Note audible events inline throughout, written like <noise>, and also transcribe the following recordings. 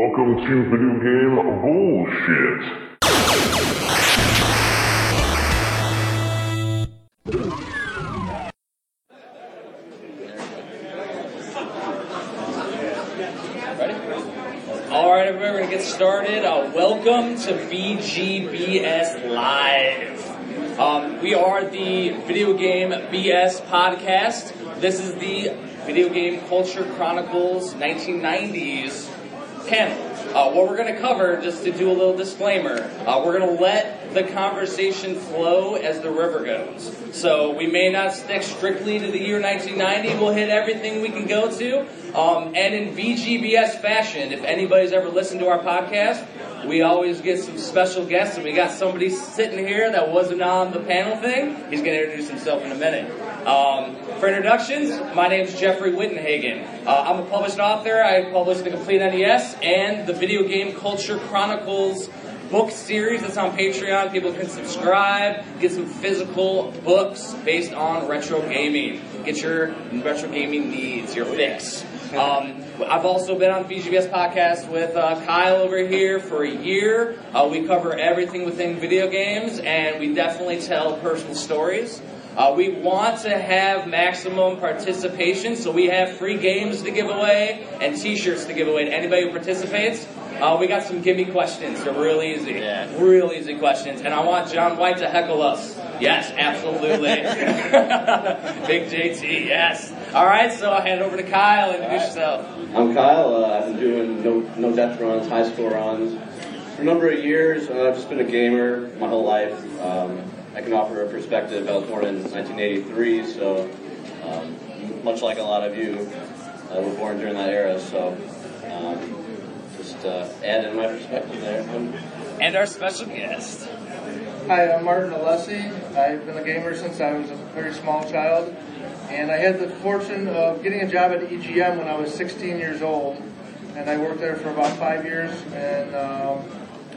Welcome to Video Game Bullshit. Ready? All right, everybody, we're gonna get started. Uh, welcome to VGBS Live. Um, we are the Video Game BS podcast. This is the Video Game Culture Chronicles 1990s panel. Uh, what we're going to cover, just to do a little disclaimer, uh, we're going to let the conversation flow as the river goes. So we may not stick strictly to the year 1990. We'll hit everything we can go to. Um, and in VGBS fashion, if anybody's ever listened to our podcast, we always get some special guests, and we got somebody sitting here that wasn't on the panel thing. He's going to introduce himself in a minute. Um, for introductions, my name is Jeffrey Wittenhagen. Uh, I'm a published author. I published The Complete NES and the Video Game Culture Chronicles book series that's on Patreon. People can subscribe, get some physical books based on retro gaming. Get your retro gaming needs, your fix. Um, I've also been on VGBS podcast with uh, Kyle over here for a year. Uh, we cover everything within video games, and we definitely tell personal stories. Uh, we want to have maximum participation, so we have free games to give away and T-shirts to give away to anybody who participates. Uh, we got some gimme questions. They're real easy, Yeah. real easy questions, and I want John White to heckle us. Yes, absolutely. <laughs> Big JT, yes. All right, so I'll hand it over to Kyle. Introduce yourself. I'm Kyle. Uh, I've been doing no, no death runs, high score runs for a number of years. Uh, I've just been a gamer my whole life. Um, I can offer a perspective. I was born in 1983, so um, much like a lot of you, I was born during that era. So um, just uh, add in my perspective there. And our special guest. Hi, I'm Martin Alessi. I've been a gamer since I was a very small child, and I had the fortune of getting a job at EGM when I was 16 years old, and I worked there for about five years and um,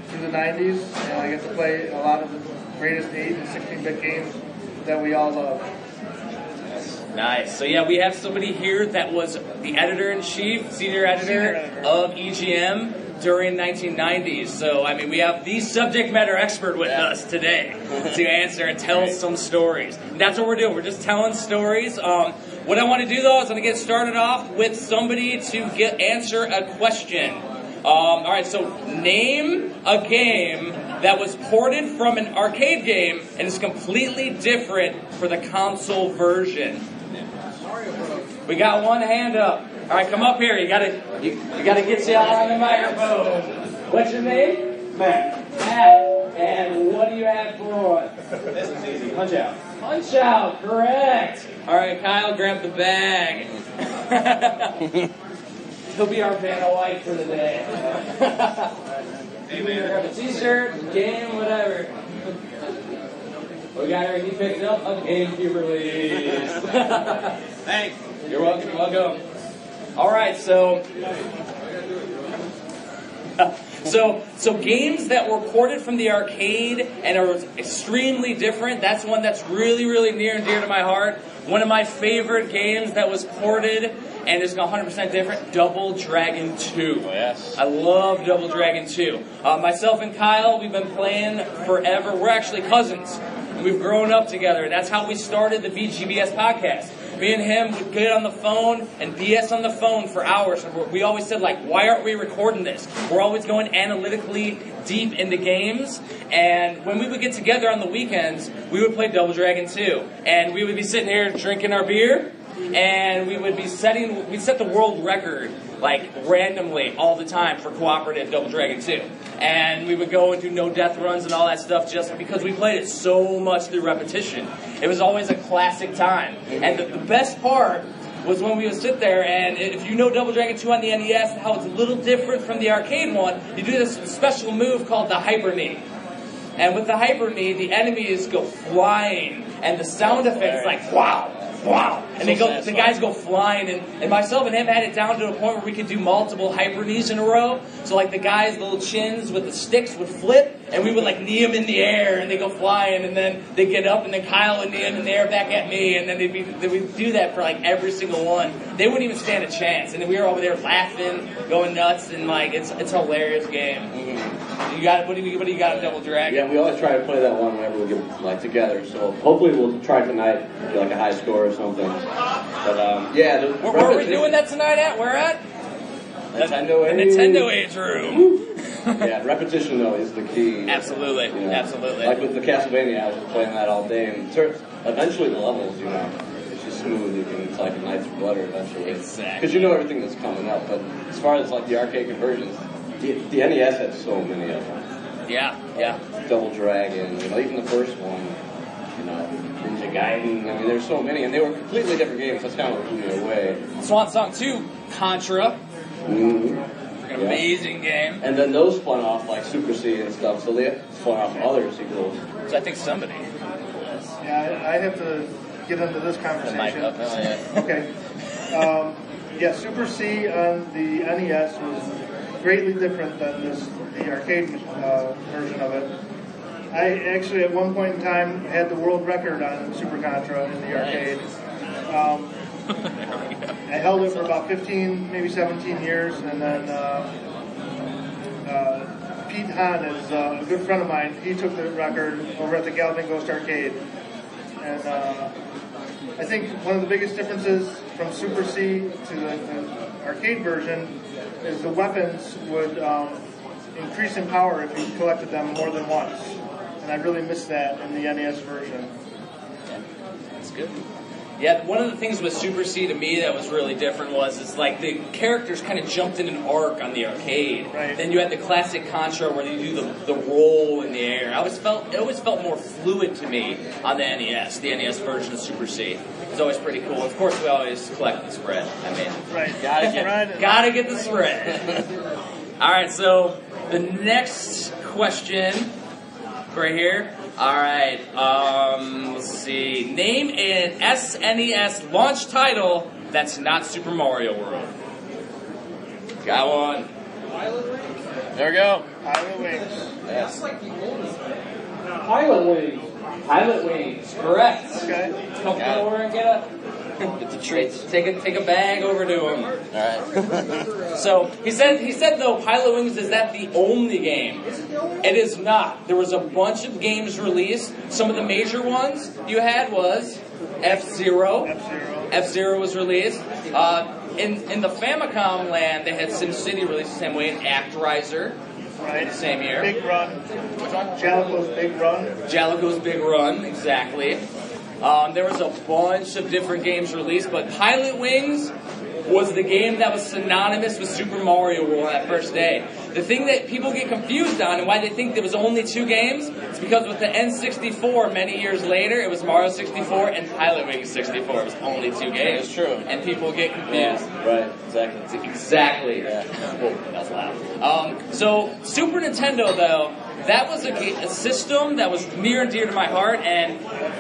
through the 90s, and I get to play a lot of the greatest 8 and 16-bit games that we all love. Nice. So yeah, we have somebody here that was the editor in chief, senior editor, of EGM during 1990s. So I mean, we have the subject matter expert with us today <laughs> to answer and tell some stories. That's what we're doing. We're just telling stories. Um, what I want to do though is I'm gonna get started off with somebody to get answer a question. Um, all right, so name a game that was ported from an arcade game and is completely different for the console version. We got one hand up. All right, come up here. You gotta, you, you gotta get you on the microphone. What's your name? Matt. Matt. And what do you have for us? this is easy. Punch out. Punch out. Correct. All right, Kyle, grab the bag. <laughs> He'll be our Vanna White for the day. <laughs> grab a T-shirt, game, whatever. We got her. He picked up a GameCube release. Thanks. You're welcome. Welcome. All right, so. <laughs> So, so games that were ported from the arcade and are extremely different. That's one that's really, really near and dear to my heart. One of my favorite games that was ported and it's 100% different. Double Dragon 2. yes. I love Double Dragon 2. Uh, myself and Kyle, we've been playing forever. We're actually cousins. We've grown up together. That's how we started the VGBS podcast. Me and him would get on the phone and BS on the phone for hours. And we always said, like, why aren't we recording this? We're always going analytically deep into games. And when we would get together on the weekends, we would play Double Dragon 2. And we would be sitting here drinking our beer and we would be setting we set the world record like randomly all the time for cooperative Double Dragon 2. And we would go and do no death runs and all that stuff just because we played it so much through repetition. It was always a classic time. And the, the best part was when we would sit there and if you know Double Dragon 2 on the NES, how it's a little different from the arcade one, you do this special move called the Hyper Knee. And with the hyper knee, the enemies go flying, and the sound oh, effect is like wow, wow, and they go, the guys go flying, and, and myself and him had it down to a point where we could do multiple hyper knees in a row. So like the guys, little chins with the sticks would flip, and we would like knee them in the air, and they go flying, and then they get up, and then Kyle would knee them in the air back at me, and then they'd be, they would do that for like every single one. They wouldn't even stand a chance, and then we were over there laughing, going nuts, and like it's it's a hilarious game. Mm-hmm. You got what do you what do you got Double Dragon? Yeah, we always try to play that one whenever we get like together. So hopefully we'll try tonight, like a high score or something. But um, yeah, the, Where, where are we doing that tonight at? Where at? Nintendo The age. Nintendo age room. <laughs> Yeah, repetition though is the key. Absolutely, You know, absolutely. Like with the Castlevania, I was just playing that all day, and ter- eventually the levels, you know, it's just smooth. You can, it's like a Knight's Blutter eventually. Exactly. Because you know everything that's coming up. But as far as like the arcade conversions, the, the NES had so many of them. Yeah, yeah. Double Dragon, you know, even the first one, you know, Ninja Gaiden. I mean, there's so many, and they were completely different games. That's kind of what blew me away. Swan Song 2, Contra, Mhm. Yeah. amazing game. And then those spun off like Super C and stuff, so they spun off other sequels. So I think somebody. Yeah, I, I have to get into this The mic conversation. up, oh, yeah. <laughs> Okay. Um, yeah, Super C on the NES was greatly different than this the arcade uh, version of it. I actually at one point in time had the world record on Super Contra in the arcade. Um, I held it for about 15, maybe 17 years, and then uh, uh, Pete Hahn is uh, a good friend of mine. He took the record over at the Galloping Ghost Arcade, and uh, I think one of the biggest differences from Super C to the, the arcade version is the weapons would um, increase in power if you collected them more than once, and I really miss that in the NES version. That's good. Yeah, one of the things with Super C to me that was really different was it's like the characters kind of jumped in an arc on the arcade. Right. Then you had the classic Contra where you do the, the roll in the air. I always felt it always felt more fluid to me on the NES, the NES version of Super C. It's always pretty cool. Of course, we always collect the spread. I mean, Right. gotta get <laughs> gotta get the spread. <laughs> All right, so the next question right here. All right, um, let's see. Name an SNES launch title that's not Super Mario World. Got one. There we go. Pilot Wings. Yes. Pilot wings. Pilot wings. Correct. Okay. Come over and get a. Get the treats. Take a take a bag over to him. All right. <laughs> so he said he said though Pilot Wings is that the only game? It is not. There was a bunch of games released. Some of the major ones you had was F Zero. F-Zero. Was released. Uh, in in the Famicom land, they had SimCity released the same way, and ActRaiser Right. the same year. Big Run. Which one? Jaleco's Big Run. Jaleco's Big Run, exactly. Um, there was a bunch of different games released, but Pilot Wings was the game that was synonymous with Super Mario World on that first day. The thing that people get confused on and why they think there was only two games is because with the N64 many years later, it was Mario 64 and Pilot Wings 64. It was only two games. It's true. And people get confused. Right, exactly. Exactly. Whoa, that's loud. Um, so Super Nintendo, though, that was a, a system that was near and dear to my heart. And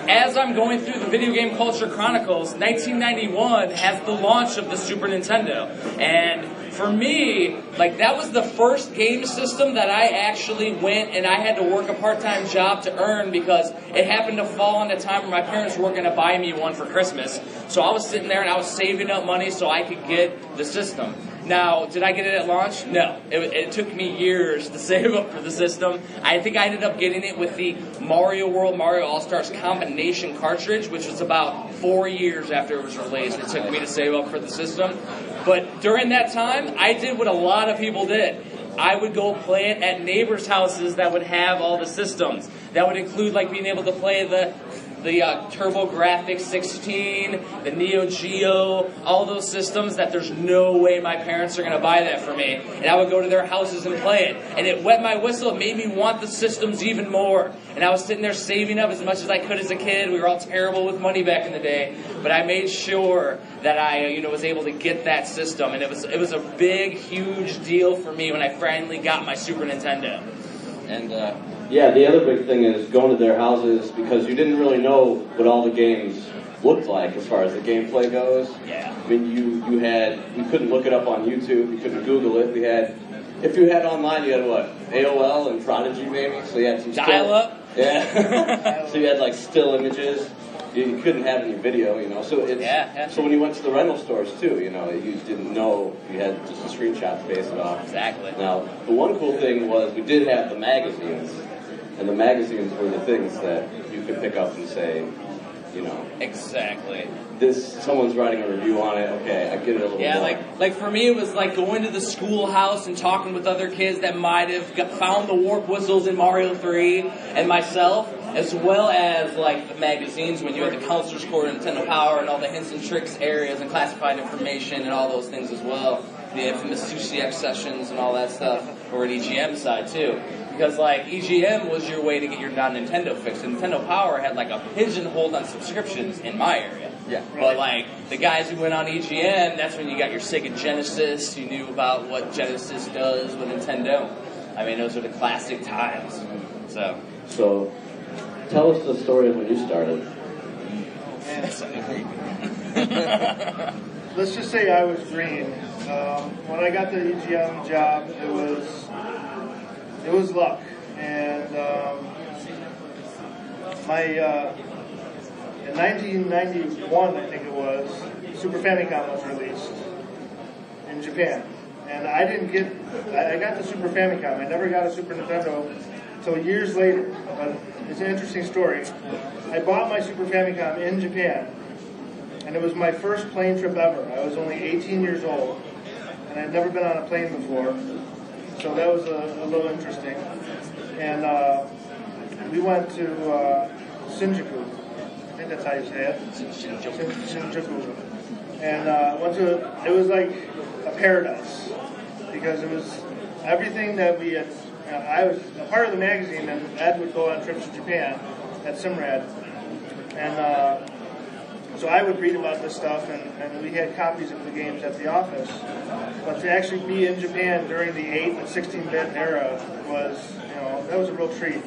as I'm going through the Video Game Culture Chronicles, 1991 has the launch of the Super Nintendo, and for me, like that was the first game system that I actually went and I had to work a part-time job to earn because it happened to fall on the time where my parents were going to buy me one for Christmas. So I was sitting there and I was saving up money so I could get the system. Now, did I get it at launch? No. It, it took me years to <laughs> save up for the system. I think I ended up getting it with the Mario World Mario All Stars combination cartridge, which was about four years after it was released. It took me to save up for the system. But during that time, I did what a lot of people did. I would go play it at neighbors' houses that would have all the systems. That would include like being able to play the the uh, TurboGrafx 16, the Neo Geo, all those systems that there's no way my parents are going to buy that for me. And I would go to their houses and play it. And it wet my whistle. It made me want the systems even more. And I was sitting there saving up as much as I could as a kid. We were all terrible with money back in the day. But I made sure that I, uh, you know, was able to get that system. And it was, it was a big, huge deal for me when I finally got my Super Nintendo. And uh, yeah, the other big thing is going to their houses because you didn't really know what all the games looked like as far as the gameplay goes. Yeah. I mean, you you had you couldn't look it up on YouTube, you couldn't Google it. We had if you had online, you had what AOL and Prodigy maybe, so you had some still- Dial up. Yeah. <laughs> so you had like still images. You, you couldn't have any video, you know. So it's Yeah, yeah. so when you went to the rental stores too, you know, you didn't know you had just a screenshot to base it off. Exactly. Now, the one cool thing was we did have the magazines, and the magazines were the things that you could pick up and say, you know, Exactly. this someone's writing a review on it. Okay, I get it a little Yeah, more. like like for me, it was like going to the schoolhouse and talking with other kids that might have got, found the warp whistles in Mario Three, and myself, as well as like the magazines when you had the counselor's court and Nintendo Power and all the hints and tricks areas and classified information and all those things as well. The infamous 2CX sessions and all that stuff, or an EGM side too. Because like EGM was your way to get your non-Nintendo fix, and Nintendo Power had like a pigeonhole on subscriptions in my area. Yeah. But like the guys who went on EGM, that's when you got your Sega Genesis. You knew about what Genesis does with Nintendo. I mean, those are the classic times. So so, tell us the story of when you started. <laughs> Let's just say I was green. Um, when I got the EGM job, it was it was luck, and um, my uh, in 1991, I think it was, Super Famicom was released in Japan, and I didn't get. I got the Super Famicom. I never got a Super Nintendo until years later. But it's an interesting story. I bought my Super Famicom in Japan and it was my first plane trip ever. I was only 18 years old, and I'd never been on a plane before, so that was a, a little interesting. And uh, we went to uh, Shinjuku. I think that's how you say it. Shin- Shinjuku. And uh, went to. It was like a paradise because it was everything that we had. Uh, I was a part of the magazine, and Ed would go on trips to Japan at Semrad, and. So I would read about this stuff, and, and we had copies of the games at the office. But to actually be in Japan during the 8 and 16-bit era was, you know, that was a real treat.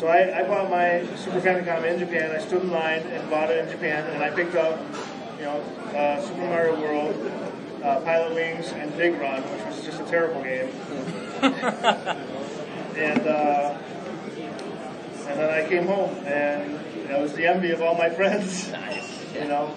So I, I bought my Super Famicom in Japan. I stood in line and bought it in Japan, and I picked up, you know, uh, Super Mario World, uh, Pilot Wings, and Big Run, which was just a terrible game. <laughs> and uh, and then I came home, and that was the envy of all my friends. <laughs> nice. You know,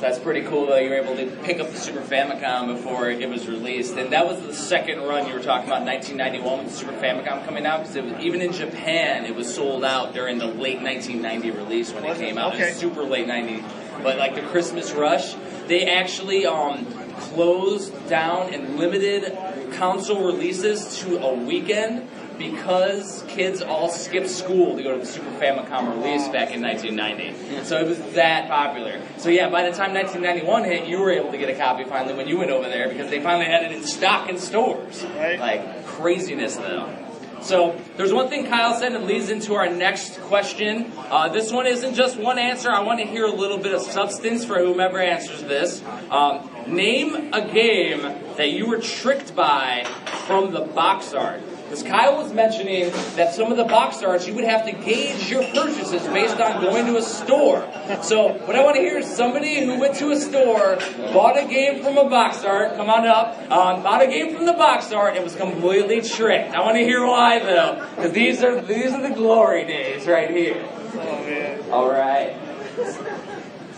That's pretty cool that you were able to pick up the Super Famicom before it was released, and that was the second run you were talking about, 1991, with the Super Famicom coming out. Because even in Japan, it was sold out during the late 1990 release when it came out. It Okay. was super late 90. But like the Christmas rush, they actually um, closed down and limited console releases to a weekend because kids all skipped school to go to the Super Famicom release back in 1990. So it was that popular. So yeah, by the time 1991 hit, you were able to get a copy finally when you went over there because they finally had it in stock in stores. Right. Like craziness though. So there's one thing Kyle said that leads into our next question. Uh, this one isn't just one answer. I want to hear a little bit of substance for whomever answers this. Um, name a game that you were tricked by from the box art. Because Kyle was mentioning that some of the box arts you would have to gauge your purchases based on going to a store. So what I want to hear is somebody who went to a store, bought a game from a box art, come on up, um, bought a game from the box art, and was completely tricked. I want to hear why though, because these are these are the glory days right here. oh man. All right.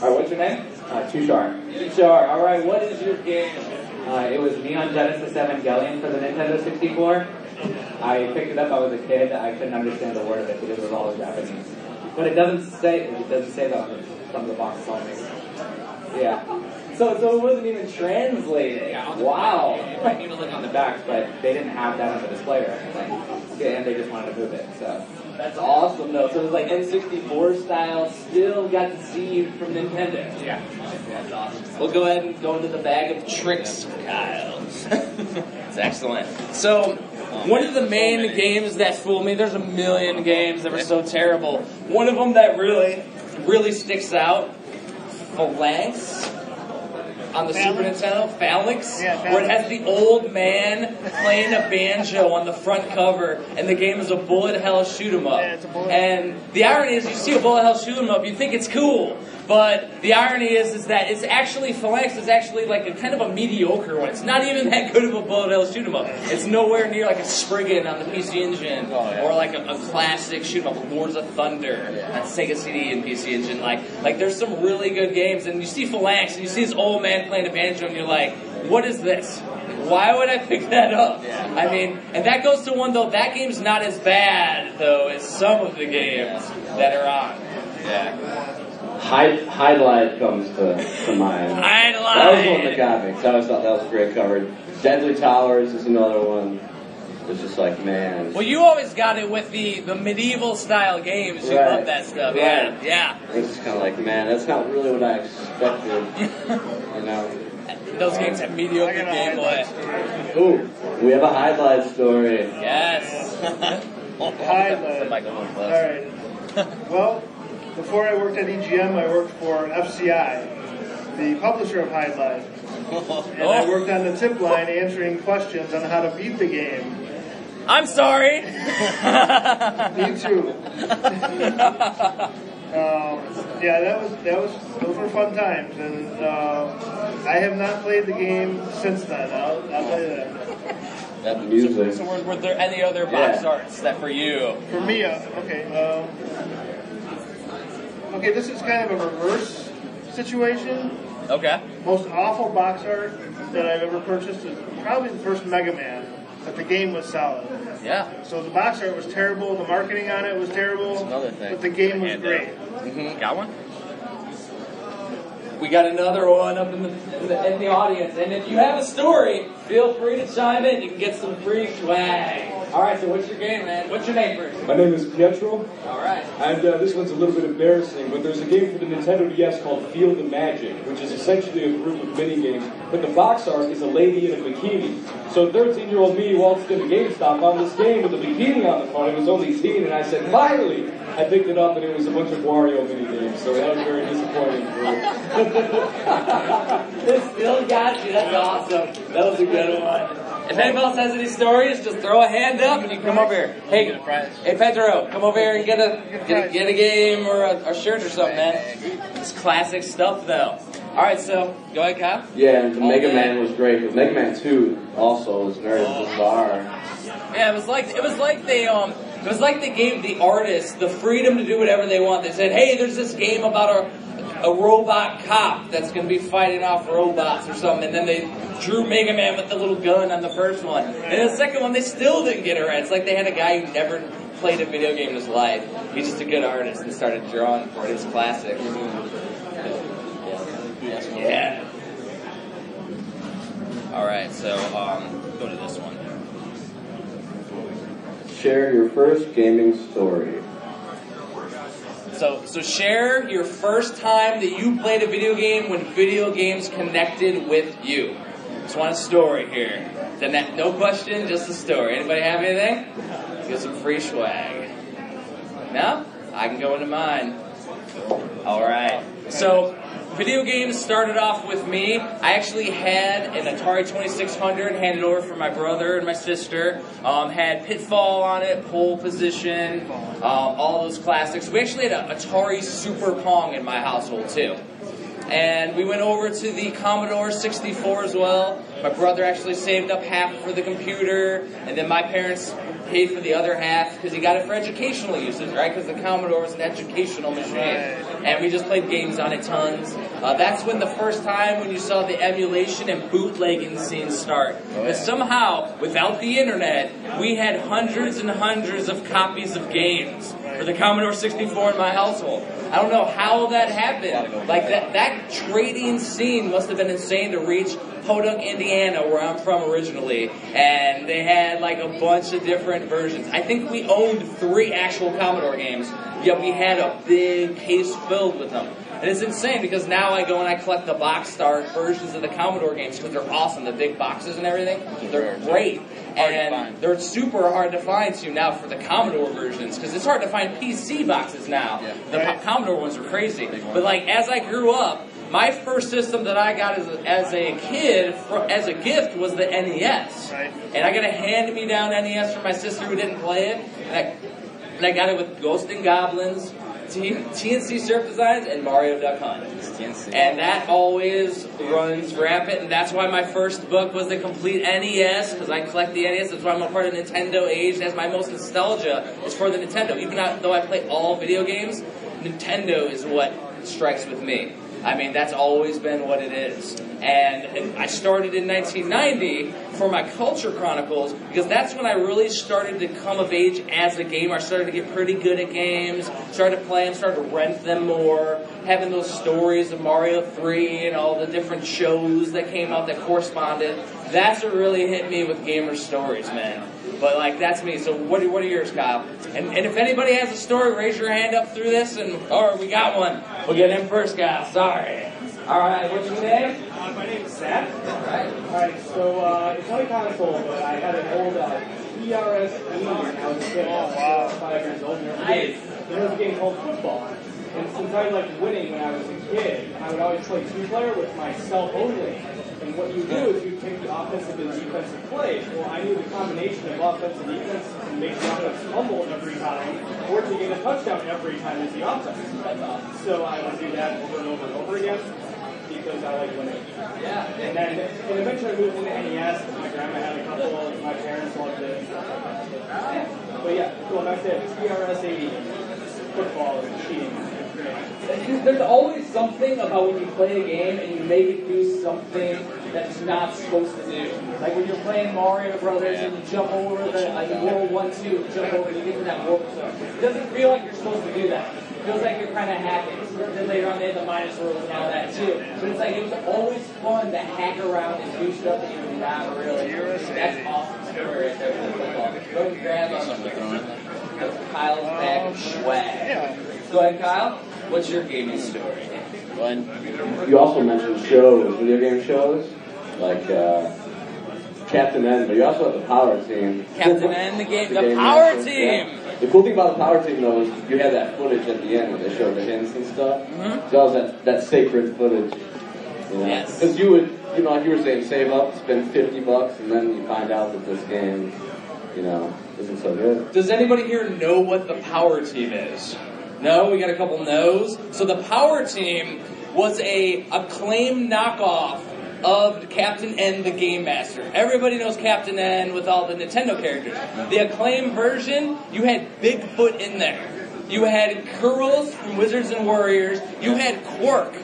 All right, what's your name? Uh, Tushar. Tushar. All right, what is your game? Uh, it was Neon Genesis Evangelion for the Nintendo 64. I picked it up. I was a kid. I couldn't understand a word of it because it was all in Japanese. But it doesn't say. It doesn't say that on the, from the box on me. Yeah. So, so it wasn't even translated. Wow. You might need to look on the back, but they didn't have that on the display or anything. Yeah, and they just wanted to move it. So That's awesome though. So it was like N64 style. Still got to see from Nintendo. yeah. That's awesome. We'll go ahead and go into the bag of tricks, Kyle. <laughs> it's excellent. So, one of the main games that fooled me, there's a million games that were so terrible. One of them that really, really sticks out, Phalanx. on the Super Nintendo, Phalanx, Yeah, where it has the old man playing a banjo on the front cover, and the game is a bullet hell shoot 'em up. Yeah, it's a bullet- And the irony is, you see a bullet hell shoot 'em up, you think it's cool. But the irony is, is that it's actually Phalanx is actually like a kind of a mediocre one. It's not even that good of a bullet hell shoot 'em up. It's nowhere near like a Spriggan on the PC Engine, Oh, yeah. or like a, a classic shoot 'em up, Lords of Thunder on Sega CD and PC Engine. Like, like there's some really good games, and you see Phalanx, and you see this old man playing a banjo, and you're like, what is this? Why would I pick that up? I mean, and that goes to one though. That game's not as bad though as some of the games that are on. Yeah. Hide, Hydlide comes to, to mind. I'd That was one of the comics. I always thought that was great covered. Deadly Towers is another one. It's just like, man. Well, you always got it with the, the medieval style games. You Right. love that stuff. Yeah, Right. yeah. It's kind of like, man, that's not really what I expected. <laughs> you know? Those games have mediocre got a gameplay. Ooh, we have a Hydlide story. Yes. Hydlide. Michael went All close. right. Well, before I worked at EGM, I worked for FCI, the publisher of Hydlide. And I worked on the tip line answering questions on how to beat the game. I'm sorry. <laughs> Me too. <laughs> Um, yeah, that was that was those were fun times, and uh, I have not played the game since then. I'll, I'll tell you that. That music. so were, were there any other box Yeah. arts that for you? For me, uh, okay. Um, okay, this is kind of a reverse situation. Okay. Most awful box art that I've ever purchased is probably the first Mega Man, but the game was solid. Yeah. So the box art was terrible, the marketing on it was terrible, another thing. but the game was uh, great. Mm-hmm. Got one? We got another one up in the, in the in the audience, and if you have a story, feel free to chime in. You can get some free swag. All right, so what's your game, man? What's your name first? My name is Pietro, All right. and uh, this one's a little bit embarrassing, but there's a game for the Nintendo DS called Feel the Magic, which is essentially a group of mini games. But the box art is a lady in a bikini. So 13 year old me waltzed into GameStop on this game with a bikini on the front. It was only teen, and I said, finally! I picked it up, and it was a bunch of Wario mini games, so that was very disappointing for me. This still got you. That's awesome. That was a good one. If anyone else has any stories, just throw a hand up and you can come over here. Hey, hey Pedro, come over here and get a get a, get a game or a, a shirt or something, man. It's classic stuff, though. All right, so go ahead, Kyle. Yeah, and Mega day. Man was great, but Mega Man 2 also was very bizarre. Yeah, it was like it was like they um it was like they gave the artists the freedom to do whatever they want. They said, "Hey, there's this game about a a robot cop that's going to be fighting off robots or something," and then they drew Mega Man with the little gun on the first one, and the second one they still didn't get it right. It's like they had a guy who never played a video game in his life. He's just a good artist and started drawing for it. It's classic. Yeah. All right, so um, go to this one. Share your first gaming story. So, so share your first time that you played a video game when video games connected with you. Just want a story here. Then that, no question, just a story. Anybody have anything? Get some free swag. No? I can go into mine. All right. So, video games started off with me. I actually had an Atari 2600 handed over from my brother and my sister. Um, had Pitfall on it, Pole Position, um, all those classics. We actually had an Atari Super Pong in my household too. And we went over to the Commodore 64 as well. My brother actually saved up half for the computer, and then my parents paid for the other half because he got it for educational uses, right? Because the Commodore was an educational machine, and we just played games on it tons. Uh, that's when the first time when you saw the emulation and bootlegging scene start. But somehow, without the internet, we had hundreds and hundreds of copies of games for the Commodore 64 in my household. I don't know how that happened. Like that, that trading scene must have been insane to reach Podunk, Indiana, where I'm from originally, and they had like a bunch of different versions. I think we owned three actual Commodore games, yet we had a big case filled with them. And it's insane because now I go and I collect the box start versions of the Commodore games because they're awesome. The big boxes and everything, they're great. And they're super hard to find too now for the Commodore versions because it's hard to find PC boxes now. The Right. Commodore ones are crazy. But like as I grew up, my first system that I got as a, as a kid, for, as a gift, was the NES. Right. And I got a hand-me-down NES from my sister who didn't play it. And I, and I got it with Ghost and Goblins, T- TNC Surf Designs, and Mario Duck Hunt. And that always runs rampant, and that's why my first book was the complete NES, because I collect the NES. That's why I'm a part of Nintendo age. That's my most nostalgia is for the Nintendo. Even though I play all video games, Nintendo is what strikes with me. I mean, that's always been what it is. And, I started in 1990 for my Culture Chronicles because that's when I really started to come of age as a gamer. I started to get pretty good at games, started to play them, started to rent them more, having those stories of Mario 3 and all the different shows that came out that corresponded. That's what really hit me with gamer stories, man. But like that's me. So what are, what are yours, Kyle? And, and if anybody has a story, raise your hand up through this, and or we got one. We'll get him first, Kyle. Sorry. All right. What's your name? Uh, my name is Seth. Alright, Alright, so uh, it's not a console, but I had an old uh, 80 when I was a kid. Oh, wow. Five years old. There was, Nice. there was a game called football. And since I liked winning when I was a kid, I would always play two player with myself only. And what you do is you take the offensive and defensive plays. Well, I knew the combination of offense and defense to make the offense fumble every time, or to get a touchdown every time as the offense. So I would do that over and over and over again because I like winning. Yeah. And then and eventually I moved into NES. My grandma had a couple. My parents loved it. But yeah, going back to TRS 80, football and cheating. There's always something about when you play a game and you make it do something that's not supposed to do. Like when you're playing Mario Brothers and you jump over the like roll one two, jump over, you get to that warp zone. It doesn't feel like you're supposed to do that. It feels like you're kind of hacking. Then later on they had the minus rules and all that too. But it's like it was always fun to hack around and do stuff that you're not really. That's awesome story right there. Go and grab on Kyle's of swag. Go ahead, Kyle. What's your gaming story? You also mentioned shows, video game shows, like uh, Captain N, but you also have the Power Team. Captain N, the game, the Power Masters, Team. yeah. The cool thing about the Power Team though is you had that footage at the end where they showed the hints and stuff. Mhm. So that was that, that sacred footage. You know? Yes. Because you would, you know, like you were saying, save up, spend 50 bucks, and then you find out that this game, you know, isn't so good. Does anybody here know what the Power Team is? No, we got a couple no's. So the Power Team was a acclaimed knockoff of Captain N, the Game Master. Everybody knows Captain N with all the Nintendo characters. The acclaimed version, you had Bigfoot in there. You had Kuros from Wizards and Warriors. You had Kwirk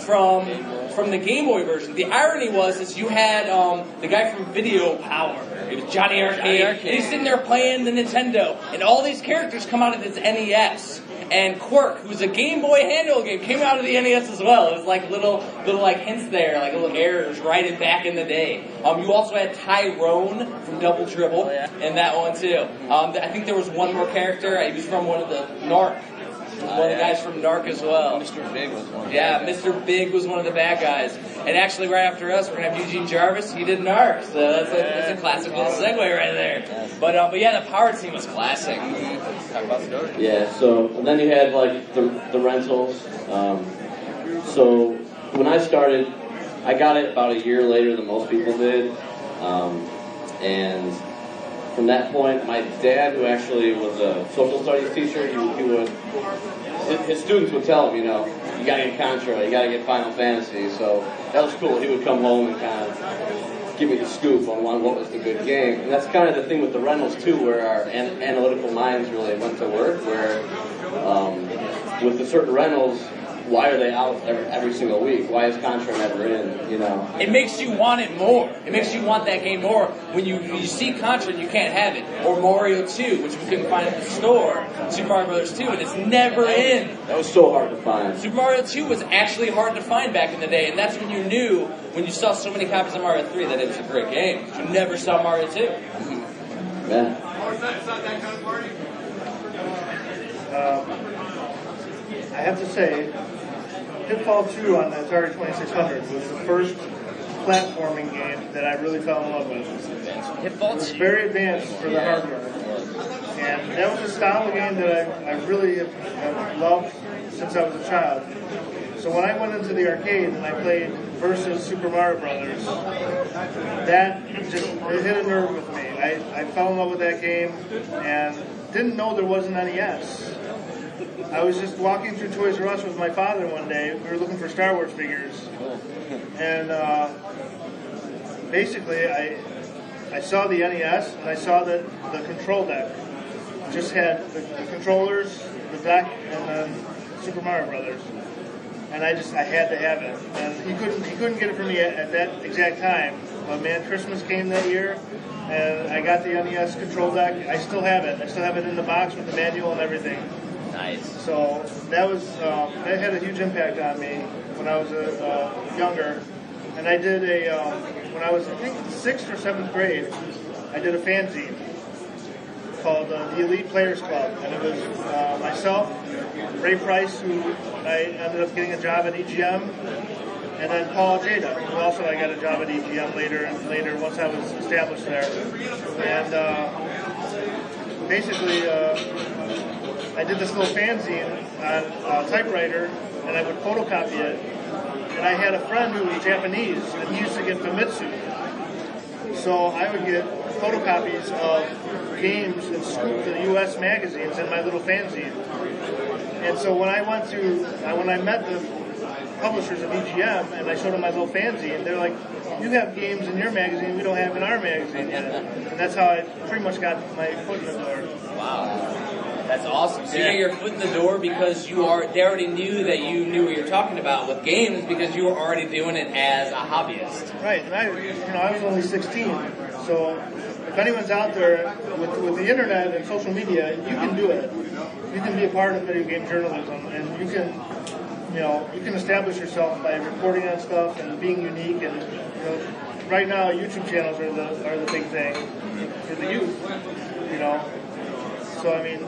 from from the Game Boy version. The irony was is you had um, the guy from Video Power. It was Johnny Arcade. And he's sitting there playing the Nintendo, and all these characters come out of this NES. And Kwirk, who's a Game Boy handheld game, came out of the NES as well. It was like little, little like hints there, like little errors right in back in the day. Um, you also had Tyrone from Double Dribble in that one too. Um, I think there was one more character. He was from one of the Narc. He was one of the guys from Narc as well. Mr. Big was one. Yeah, Mr. Big was one of the bad guys. And actually, right after us, we're gonna have Eugene Jarvis. He did Narc, so that's a, that's a classic little segue right there. But uh, but yeah, the Power Team was classic. Talk about stories. Yeah, so and then you had like the, the rentals. Um, so when I started, I got it about a year later than most people did. Um, and from that point, my dad, who actually was a social studies teacher, he, he would, his, students would tell him, you know, you gotta get Contra, you gotta get Final Fantasy. So that was cool. He would come home and kind of give me the scoop on one, what was the good game. And that's kind of the thing with the rentals too, where our an- analytical minds really went to work. Where um, with the certain rentals, why are they out every, every single week? Why is Contra never in? You know. It makes you want it more. It makes you want that game more. When you you see Contra, and you can't have it. Or Mario 2, which we couldn't find at the store. Super Mario Brothers 2, and it's never in. That was so hard to find. Super Mario 2 was actually hard to find back in the day, and that's when you knew, when you saw so many copies of Mario 3, that it was a great game. You never saw Mario 2. Yeah. Um, I have to say, Pitfall 2 on the Atari 2600 was the first platforming game that I really fell in love with. It was very advanced for the hardware. And that was a style of game that I, I really have, have loved since I was a child. So when I went into the arcade and I played versus Super Mario Brothers, that just it hit a nerve with me. I, I fell in love with that game and didn't know there was an NES. I was just walking through Toys R Us with my father one day. We were looking for Star Wars figures, and uh, basically I I saw the NES and I saw that the control deck just had the, the controllers, the deck, and then Super Mario Brothers. And I just I had to have it. And he couldn't he couldn't get it for me at, at that exact time. But man, Christmas came that year, and I got the NES control deck. I still have it. I still have it in the box with the manual and everything. Nice. So that was um, that had a huge impact on me when I was uh, uh, younger, and I did a um, when I was I think sixth or seventh grade, I did a fanzine called uh, the Elite Players Club, and it was uh, myself, Ray Price, who I ended up getting a job at EGM, and then Paul Jada, who also I got a job at EGM later and later once I was established there, and uh, basically. I did this little fanzine on a typewriter, and I would photocopy it. And I had a friend who was Japanese, and he used to get Famitsu. So I would get photocopies of games and school, the U.S. magazines in my little fanzine. And so when I went to, uh, when I met the publishers of EGM, and I showed them my little fanzine, they're like, "You have games in your magazine we don't have in our magazine yet." And that's how I pretty much got my foot in the door. Wow. That's awesome. So you got your foot in the door because you are they already knew that you knew what you're talking about with games because you were already doing it as a hobbyist. Right, and I, you know, I was only 16, so if anyone's out there with, with the internet and social media, you can do it. You can be a part of video game journalism, and you can, you know, you can establish yourself by reporting on stuff and being unique. And you know, right now, YouTube channels are the are the big thing for the youth. You know, so I mean,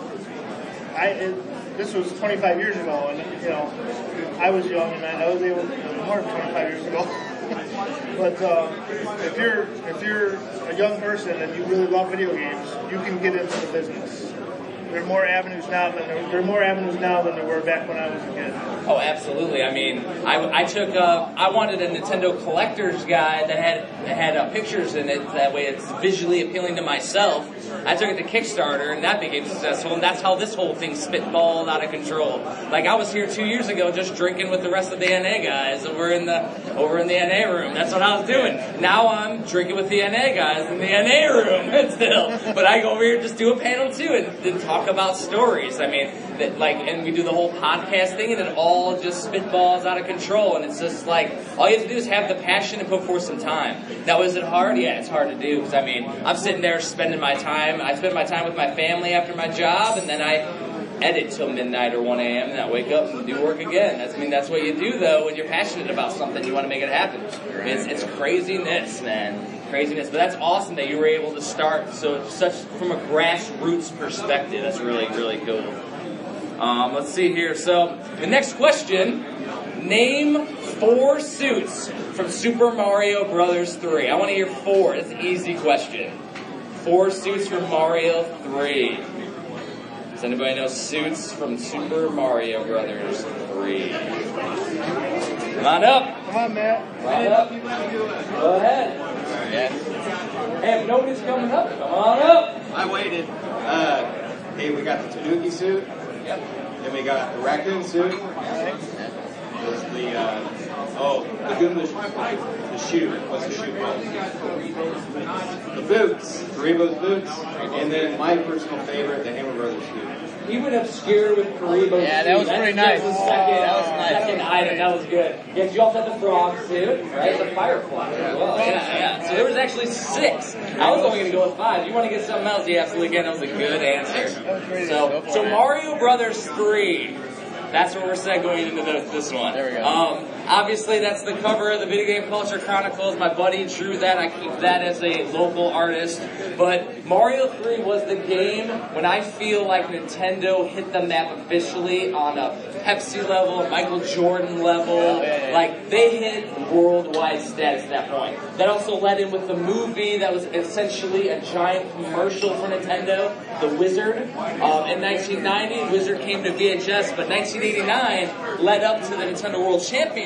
I it, this was 25 years ago, and you know, I was young and I, I was able more than 25 years ago. <laughs> but uh, if you're if you're a young person and you really love video games, you can get into the business. There are more avenues now than there, there are more avenues now than there were back when I was a kid. Oh, absolutely. I mean, I, I took uh, I wanted a Nintendo collector's guide that had that had uh, pictures in it. That way, it's visually appealing to myself. I took it to Kickstarter, and that became successful. And that's how this whole thing spitballed out of control. Like I was here two years ago, just drinking with the rest of the NA guys over in the over in the NA room. That's what I was doing. Now I'm drinking with the NA guys in the NA room <laughs> still. But I go over here and just do a panel too, and, and talk about stories. I mean, that like, and we do the whole podcast thing, and it all just spitballs out of control. And it's just like all you have to do is have the passion and put forth some time. Now, is it hard? Yeah, it's hard to do because I mean, I'm sitting there spending my time. I spend my time with my family after my job, and then I edit till midnight or 1 a.m. and I wake up and do work again. That's, I mean, that's what you do though when you're passionate about something. You want to make it happen. It's, it's craziness, man. Craziness. But that's awesome that you were able to start so such from a grassroots perspective. That's really, really cool. Um, let's see here. So the next question: Name four suits from Super Mario Brothers 3. I want to hear four. It's an easy question. Four suits from Mario 3. Does anybody know suits from Super Mario Brothers 3? Come on up. Come on, Matt. Come on up. Go ahead. Hey, if nobody's coming up, come on up. I waited. Uh, hey, we got the Tanuki suit. Yep. Then we got the raccoon suit. There's the uh, oh, the Goomba, the shoe. What's the shoe called? The boots, Haribo's boots, and then my personal favorite, the Hammer Brothers suit. He went obscure with Kuribo. Yeah, that was pretty nice. second, That was nice. Second item, that was good. Yes, you also had the frog suit, right? The firefly as well. Yeah, yeah. So there was actually six. I was only going to go with five. You want to get something else? You absolutely can. That was a good answer. So, so Mario Brothers three. That's where we're segueing into the, this one. There we go. Um, obviously, that's the cover of the Video Game Culture Chronicles. My buddy drew that. I keep that as a local artist. But Mario 3 was the game when I feel like Nintendo hit the map officially on a Pepsi level, Michael Jordan level. Like they hit worldwide status at that point. That also led in with the movie that was essentially a giant commercial for Nintendo, The Wizard. Um, in 1990, Wizard came to VHS, but 1989 led up to the Nintendo World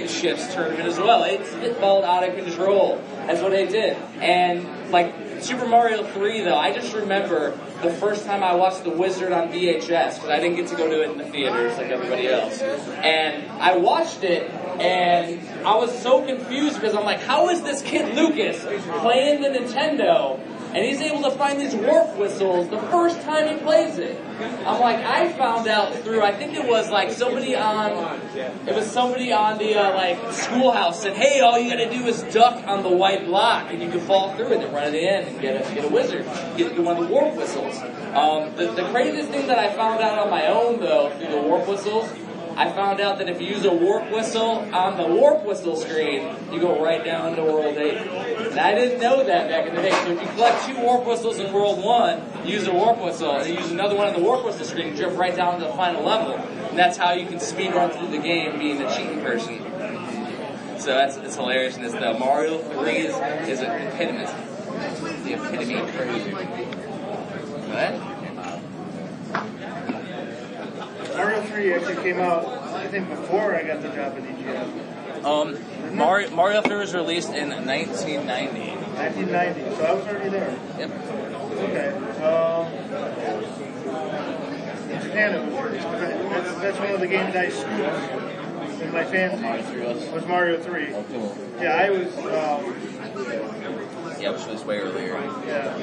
Championships tournament as well. It, it followed out of control. That's what they did. And like Super Mario 3, though, I just remember the first time I watched The Wizard on VHS because I didn't get to go to it in the theaters like everybody else. And I watched it and I was so confused because I'm like, how is this kid Lucas playing the Nintendo and he's able to find these warp whistles the first time he plays it? I'm like, I found out through, I think it was like somebody on, it was somebody on the uh, like schoolhouse said, hey, all you gotta do is duck on the white block and you can fall through and then run the end and get a, get a wizard, get, get one of the warp whistles. Um, the, the craziest thing that I found out on my own though, through the warp whistles, I found out that if you use a warp whistle on the warp whistle screen, you go right down to World 8. And I didn't know that back in the day. So if you collect two warp whistles in World 1, use a warp whistle, and use another one on the warp whistle screen, drift right down to the final level. And that's how you can speed run through the game being a cheating person. So that's it's hilarious. And it's the Mario 3 is, is an epitome. The epitome of crazy. What? Mario 3 actually came out, I think, before I got the job at EGM. Um, Mario, Mario 3 was released in 1990. 1990, so I was already there. Yep. Okay. Um, in Japan, it was released. That's, that's one of the games I scooped in my fantasy. Was Mario 3. Yeah, I was. Um, Yeah, which was way earlier. yeah.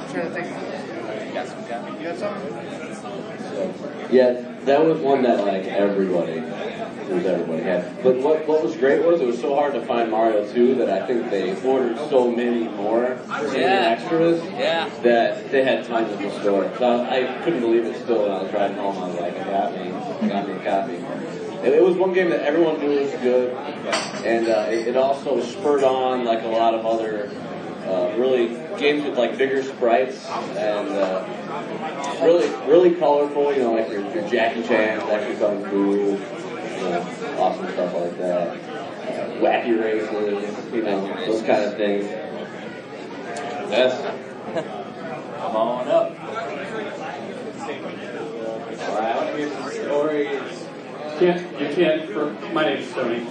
I'm trying to think. Got some? You got something? Yeah, that was one that like everybody, it was everybody had. But what what was great was it was so hard to find Mario 2 that I think they ordered so many more Yeah. extras Yeah. that they had tons in the store. So I, I couldn't believe it still when I was riding home. I was like, I got me, got me a copy. And it was one game that everyone knew was good, and uh, it, it also spurred on like a lot of other uh, really games with like bigger sprites and uh, really really colorful. You know, like your, your Jackie Chan, Jackie Kung Fu, you know, awesome stuff like that. Uh, wacky races, you know, those kind of things. Yes. Come on up. All right, I want to hear some stories. Can't you can't? For, my name's Tony.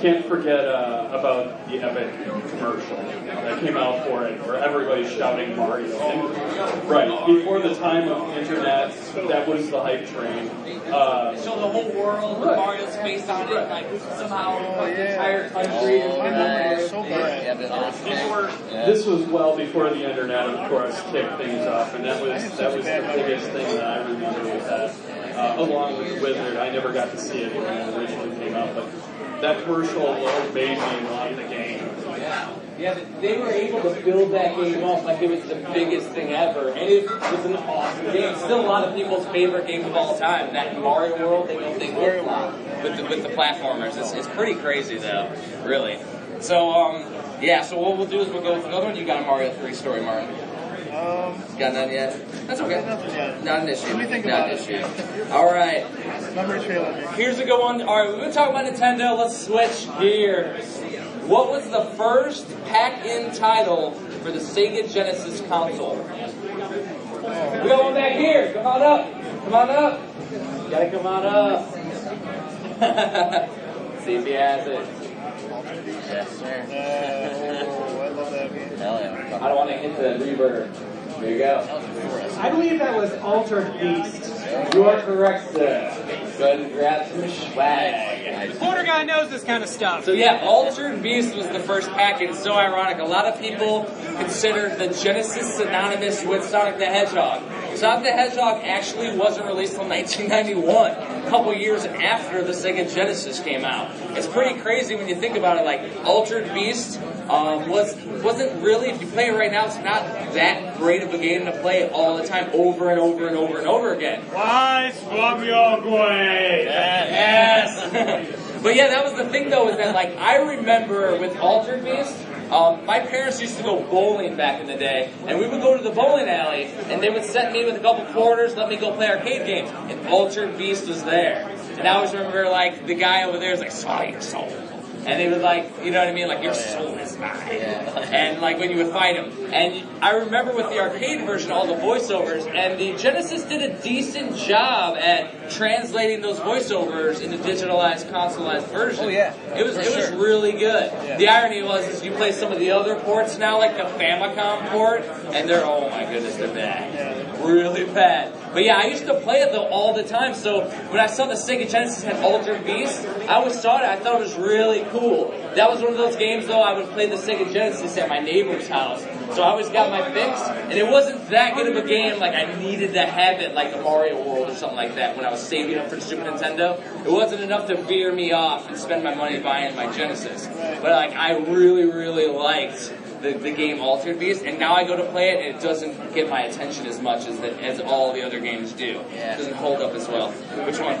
Can't forget uh, about the epic commercial that came out for it, where everybody's shouting Mario. And, right before the time of internet, that was the hype train. Uh, So the whole world with Mario's face on it, like somehow Oh, like, the entire country is Oh, remembering. so bad. Yeah, but last This was well before the internet, of course, kicked things off, and that was that was the biggest thing that I remember with that. Uh, along with Wizard, I never got to see it when it originally came out, but that commercial alone made me love the game. Yeah, but they were able to build that game up like it was the biggest thing ever, and it was an awesome game. Still a lot of people's favorite game of all time. That Mario World, they don't think flip flop with the with the platformers. It's, it's pretty crazy though, really. So um, yeah. So what we'll do is we'll go with another one. You got a Mario Three story, Martin? Um, Got none yet? That's okay. nothing yet. Not an issue. Let me think Not about an it. issue. All right. Failing. Here's a good one. All right, we've been talking about Nintendo. Let's switch gears. What was the first pack-in title for the Sega Genesis console? We got one back here. Come on up. Come on up. You gotta come on up. <laughs> See if he has it. Yes, sir. Oh, I love that game. Hell yeah. I don't want to hit the reverb. There you go. I believe that was Altered Beast. You are correct, sir. Go ahead and grab some swag. The Porter guy knows this kind of stuff. So yeah, Altered Beast was the first pack, and so ironic. A lot of people consider the Genesis synonymous with Sonic the Hedgehog. Sonic the Hedgehog actually wasn't released until 1991, a couple years after the Sega Genesis came out. It's pretty crazy when you think about it. Like Altered Beast um, was wasn't really, if you play it right now, it's not that great of a game to play all the time, over and over and over and over again. Why swap your way? Yes. <laughs> but yeah, that was the thing though, is that like I remember with Altered Beast, Um, my parents used to go bowling back in the day, and we would go to the bowling alley, and they would set me with a couple quarters, let me go play arcade games, and Altered Beast was there. And I always remember, like, the guy over there is like, swallow your soul. And they would like, you know what I mean? Like, your soul is mine. And like when you would fight them. And I remember with the arcade version, all the voiceovers, and the Genesis did a decent job at translating those voiceovers into digitalized, consoleized versions. Oh yeah. It was For it was sure. really good. The irony was is you play some of the other ports now, like the Famicom port, and they're oh my goodness, they're bad, really bad. But yeah, I used to play it though all the time. So when I saw the Sega Genesis had Altered Beast, I always saw it. I thought it was really cool. That was one of those games though. I would play the Sega Genesis at my neighbor's house. So I always got my fix, and it wasn't that good of a game. Like I needed to have it, like a Mario World or something like that. When I was saving up for the Super Nintendo, it wasn't enough to veer me off and spend my money buying my Genesis. But like I really, really liked the, the game Altered Beast, and now I go to play it, and it doesn't get my attention as much as the, as all the other games do. It doesn't hold up as well. Which one?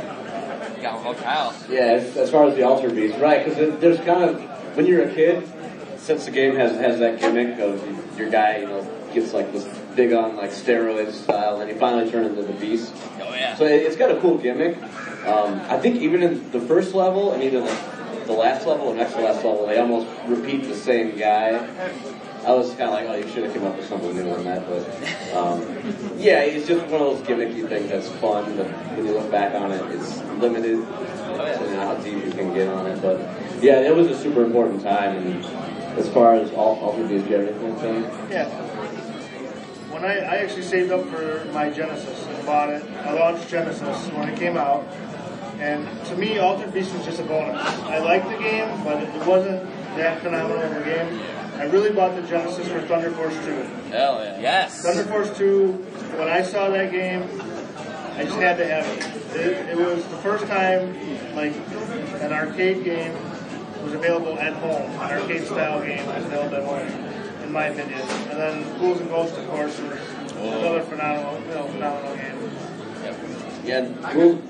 Got one Kyle. Yeah, as, as far as the Altered Beast, right? Because there's kind of when you're a kid, since the game has has that gimmick of your guy, you know, gets like this big on like steroids style, and he finally turns into the Beast. Oh yeah. So it, it's got a cool gimmick. Um, I think even in the first level and even the, the last level and next to last level, they almost repeat the same guy. I was kind of like, oh, you should have come up with something new on that, but um, yeah, it's just one of those gimmicky things that's fun. But when you look back on it, it's limited. So you know how deep you can get on it, but yeah, it was a super important time. And as far as all Altered Beast, do you have anything to? Yeah. When I, I actually saved up for my Genesis and bought it, I launched Genesis when it came out, and to me, Altered Beast was just a bonus. I liked the game, but it wasn't that phenomenal of a game. I really bought the Genesis for Thunder Force 2. Hell yeah. Yes. Thunder Force 2, when I saw that game, I just had to have it. It, it was the first time, like, an arcade game was available at home. An arcade style game was available at home, in my opinion. And then Ghouls and Ghosts, of course, was another phenomenal, you know, phenomenal game. Yeah,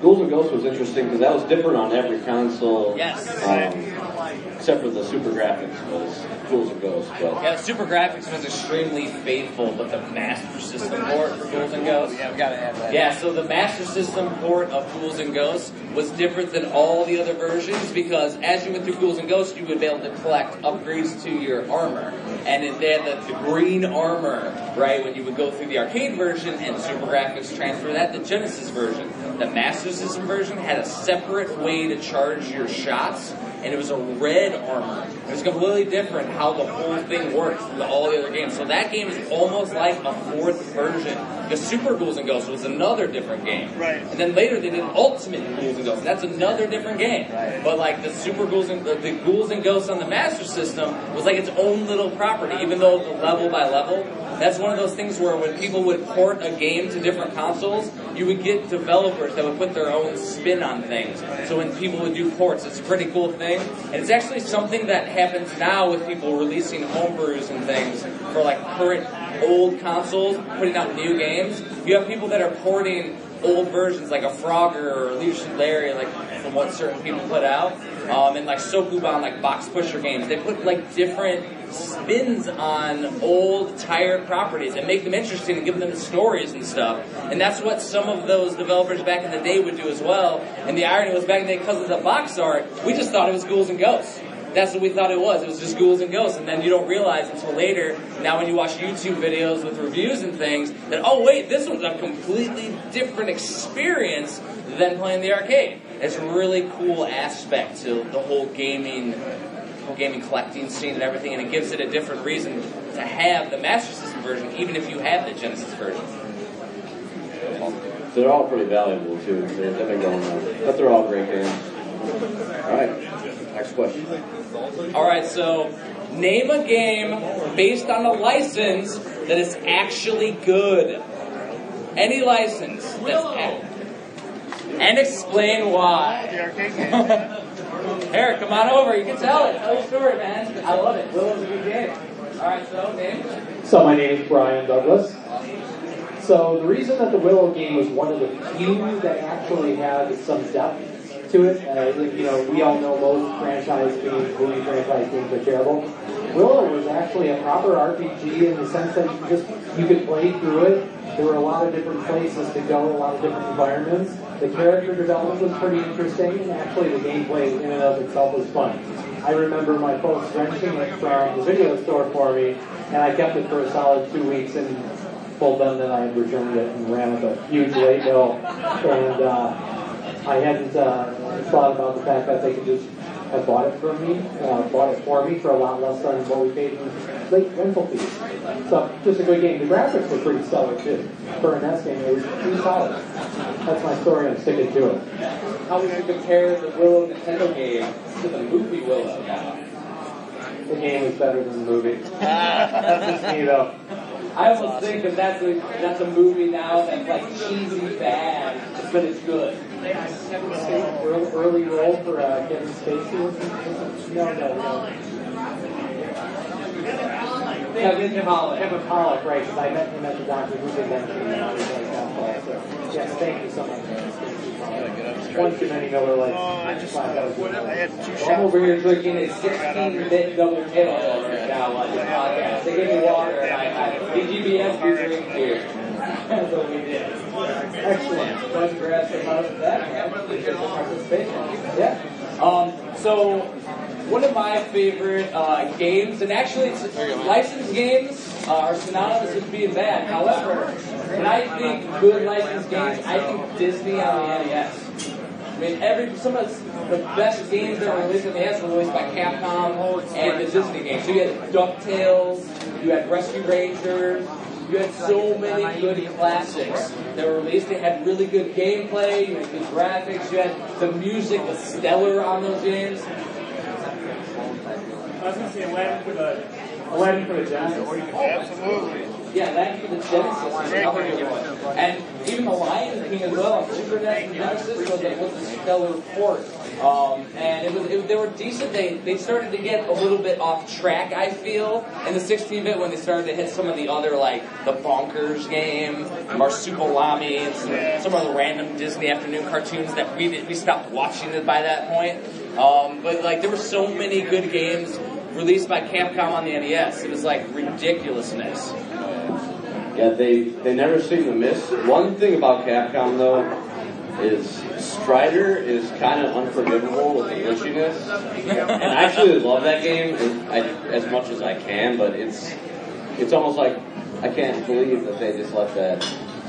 Ghouls, and Ghosts was interesting because that was different on every console. Yes. Um, except for the SuperGrafx was Ghouls and Ghosts. But Yeah, the SuperGrafx was extremely faithful, but the Master System port for Ghouls and Ghosts. Yeah, we gotta have that. Yeah, so the Master System port of Ghouls and Ghosts was different than all the other versions because as you went through Ghouls and Ghosts, you would be able to collect upgrades to your armor. And then they had the, the green armor, right, when you would go through the arcade version, and SuperGrafx transfer that to Genesis version. The Master System version had a separate way to charge your shots, and it was a red armor. It was completely different how the whole thing worked from all the other games. So that game is almost like a fourth version. The Super Ghouls and Ghosts was another different game. Right. And then later they did Ultimate Ghouls and Ghosts. That's another different game. Right. But like the Super Ghouls and the, the Ghouls and Ghosts on the Master System was like its own little property, even though the level by level. That's one of those things where when people would port a game to different consoles, you would get developers that would put their own spin on things. So when people would do ports, it's a pretty cool thing. And it's actually something that happens now with people releasing homebrews and things for like current old consoles, putting out new games. You have people that are porting old versions like a Frogger or a Leisure Suit Larry, like from what certain people put out. Um, and like Sokoban, like box pusher games, they put like different spins on old tired properties and make them interesting and give them stories and stuff. And that's what some of those developers back in the day would do as well. And the irony was back in the day, because of the box art, we just thought it was Ghouls and Ghosts. That's what we thought it was. It was just ghouls and ghosts. And then you don't realize until later, now when you watch YouTube videos with reviews and things, that, oh wait, this was a completely different experience than playing the arcade. It's a really cool aspect to the whole gaming, whole gaming collecting scene and everything, and it gives it a different reason to have the Master System version, even if you have the Genesis version. So they're all pretty valuable too. They've been going on, but they're all great games. All right, next question. All right, so name a game based on a license that is actually good. Any license that's ac- and explain why. The arcade game. Eric, come on over. You can tell it. Tell your story, man. I love it. Willow's a good game. All right, so name. So my name is Brian Douglas. So the reason that the Willow game was one of the few that actually had some depth to it. Uh, you know, we all know most franchise games, movie franchise games are terrible. Willow was actually a proper RPG in the sense that you just you could play through it. There were a lot of different places to go, a lot of different environments. The character development was pretty interesting, and actually the gameplay in and of itself was fun. I remember my folks renting it from the video store for me, and I kept it for a solid two weeks and told them that I had returned it and ran with a huge late bill. And uh, I hadn't uh, thought about the fact that they could just have bought it from me, uh, bought it for me for a lot less than what we paid in late rental fees. So just a good game. The graphics were pretty stellar too. For an NES game, it was pretty solid. That's my story. I'm sticking to it. How would you compare the Willow Nintendo game to the movie Willow now? The game was better than the movie. <laughs> That's just me though. I almost think that that's a, that's a movie now that's like cheesy bad, but it's good. Kevin early, early role for uh, Kevin Spacey. No, no, no. Kevin Pollak. Kevin Pollak, right? Because I met him at the Doctor Who convention, and I was like, that's. So, yes, thank you so much. Kevin One too many Miller Lights. I just thought that was really I had two I'm over here drinking a 16-bit double kettle right now on this podcast. They gave me water, and I, I VGBS we drink beer. <laughs> That's what we did. Excellent. Let's grab some out of that, man. Appreciate the participation. Yeah. Um, so, one of my favorite uh, games, and actually it's licensed games uh, are synonymous with being bad. However, when I think good licensed games, I think Disney on the NES. I mean, every some of the best games that were released on the NES were released by Capcom and the Disney games. So you had DuckTales, you had Rescue Rangers, you had so many good classics that were released. They had really good gameplay, you had good graphics, you had the music was stellar on those games. I was going to say Aladdin for the Aladdin for the Genesis. Oh, absolutely. Yeah, that for the Genesis. And even the Lion King as well. Super NES and Genesis was a, stellar port. Um, and it was it, they were decent. They they started to get a little bit off track. I feel in the 16-bit when they started to hit some of the other like the Bonkers game, Marsupilami, and some, some of the random Disney afternoon cartoons that we we stopped watching it by that point. Um, but like there were so many good games released by Capcom on the NES. It was like ridiculousness. Yeah, they, they never seem to miss. One thing about Capcom, though, is Strider is kind of unforgivable with the glitchiness. And I actually love that game as, as much as I can, but it's it's almost like I can't believe that they just let that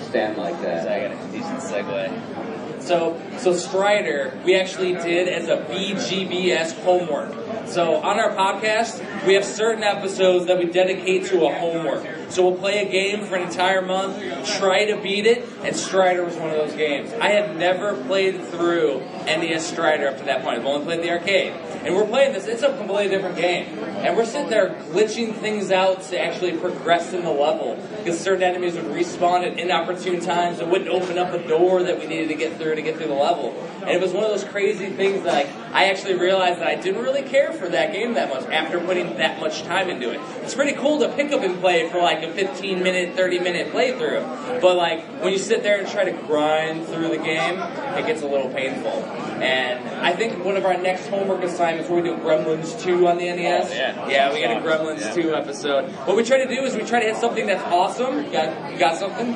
stand like that. I got a decent segue. So, so Strider, we actually did as a VGBS homework. So on our podcast, we have certain episodes that we dedicate to a homework. So we'll play a game for an entire month, try to beat it, and Strider was one of those games. I had never played through NES Strider up to that point. I've only played the arcade. And we're playing this, it's a completely different game. And we're sitting there glitching things out to actually progress in the level. Because certain enemies would respawn at inopportune times and wouldn't open up a door that we needed to get through to get through the level. And it was one of those crazy things that like, I actually realized that I didn't really care for that game that much after putting that much time into it. It's pretty cool to pick up and play for like a 15 minute, 30 minute playthrough. But like when you sit there and try to grind through the game, it gets a little painful. And I think one of our next homework assignments where we do Gremlins 2 on the NES. Oh, yeah. yeah, we got a Gremlins 2 episode. What we try to do is we try to hit something that's awesome. You got, you got something?